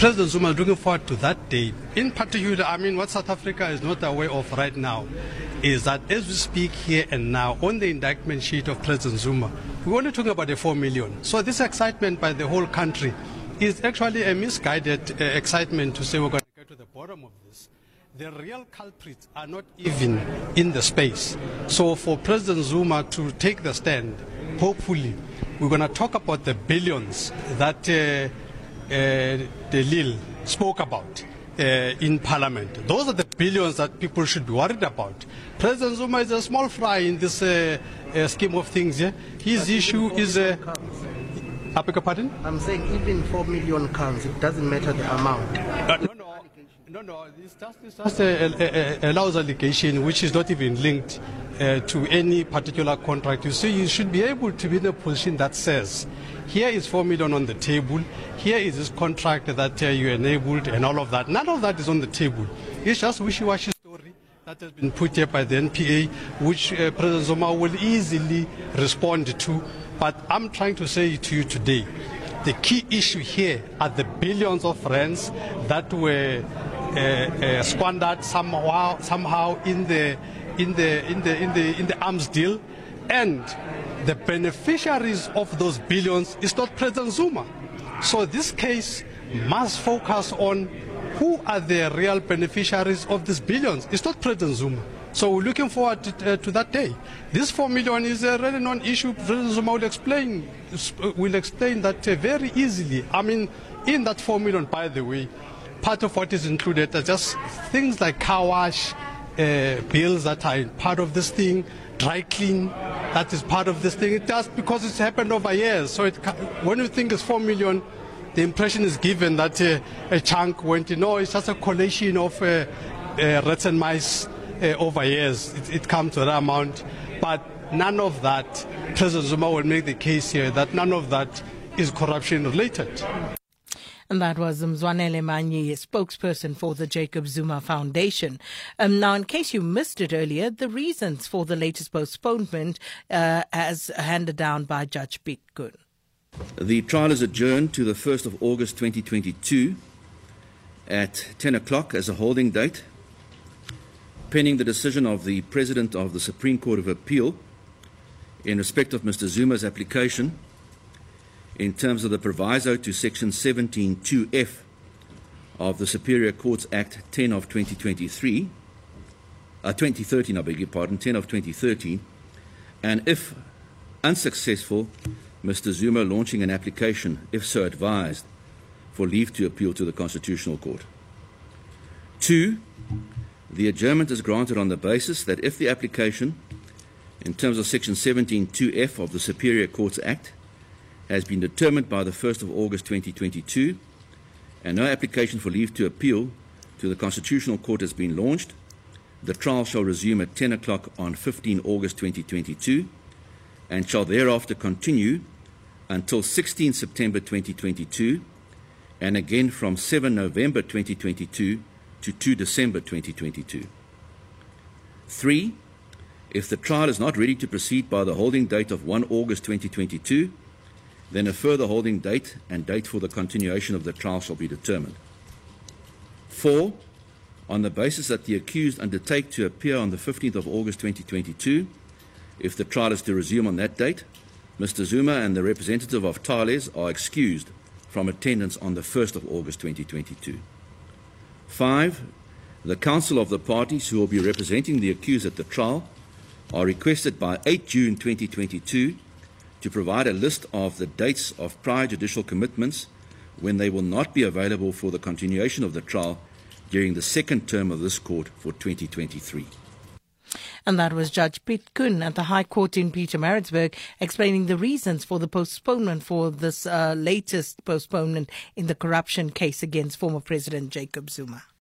President Zuma looking forward to that day. In particular, I mean, what South Africa is not aware of right now is that as we speak here and now, on the indictment sheet of President Zuma, we're only talking about the 4 million. So this excitement by the whole country is actually a misguided uh, excitement to say we're going to get to the bottom of this. The real culprits are not even in the space. So for President Zuma to take the stand, hopefully, we're going to talk about the billions that uh, uh, Delil spoke about. Uh, in parliament. Those are the billions that people should be worried about. President Zuma is a small fry in this uh, uh, scheme of things. Yeah? His issue is. Uh, I beg your pardon? I'm saying even 4 million counts, it doesn't matter the amount. Uh, no, no, no, no. It's just, it's just a, a, a, a allegation which is not even linked uh, to any particular contract. You see, you should be able to be in a position that says, here is 4 million on the table, here is this contract that uh, you enabled, and all of that. None of that is on the table. It's just wishy-washy story that has been put here by the NPA, which uh, President Zuma will easily respond to. But I'm trying to say to you today, the key issue here are the billions of rands that were uh, uh, squandered somehow, somehow in the in the in the in the in the arms deal, and the beneficiaries of those billions is not President Zuma. So this case must focus on who are the real beneficiaries of these billions. It's not President Zuma. So we're looking forward to, uh, to that day. This four million is a really non-issue. President Zuma will explain will explain that uh, very easily. I mean, in that four million, by the way, part of what is included are just things like car wash bills that are part of this thing, dry clean that is part of this thing. It does because it's happened over years. So it, when you think it's four million, the impression is given that uh, a chunk went in. No, it's just a collation of uh, uh, rats and mice uh, over years. It, it comes to that amount. But none of that, President Zuma will make the case here that none of that is corruption related. And that was Mzwanele Manyi, spokesperson for the Jacob Zuma Foundation. Um, now, in case you missed it earlier, the reasons for the latest postponement uh, as handed down by Judge Koen. The trial is adjourned to the 1st of August 2022 at 10 o'clock as a holding date, pending the decision of the President of the Supreme Court of Appeal in respect of Mr. Zuma's application in terms of the proviso to Section 17.2f of the Superior Courts Act 10 of 2023, uh, 2013, I beg your pardon, 10 of 2013, and if unsuccessful, Mr. Zuma launching an application, if so advised, for leave to appeal to the Constitutional Court. Two, the adjournment is granted on the basis that if the application, in terms of Section 17.2f of the Superior Courts Act, has been determined by the 1st of August 2022, and no application for leave to appeal to the Constitutional Court has been launched, the trial shall resume at 10 o'clock on 15 August 2022 and shall thereafter continue until 16 September 2022 and again from 7 November 2022 to 2 December 2022. Three, if the trial is not ready to proceed by the holding date of 1 August 2022, then a further holding date and date for the continuation of the trial shall be determined. Four, on the basis that the accused undertake to appear on the 15th of August 2022, if the trial is to resume on that date, Mr. Zuma and the representative of Thales are excused from attendance on the 1st of August 2022. Five, the counsel of the parties who will be representing the accused at the trial are requested by 8 June 2022 to provide a list of the dates of prior judicial commitments when they will not be available for the continuation of the trial during the second term of this court for 2023. And that was Judge Piet Koen at the High Court in Pietermaritzburg explaining the reasons for the postponement for this uh, latest postponement in the corruption case against former President Jacob Zuma.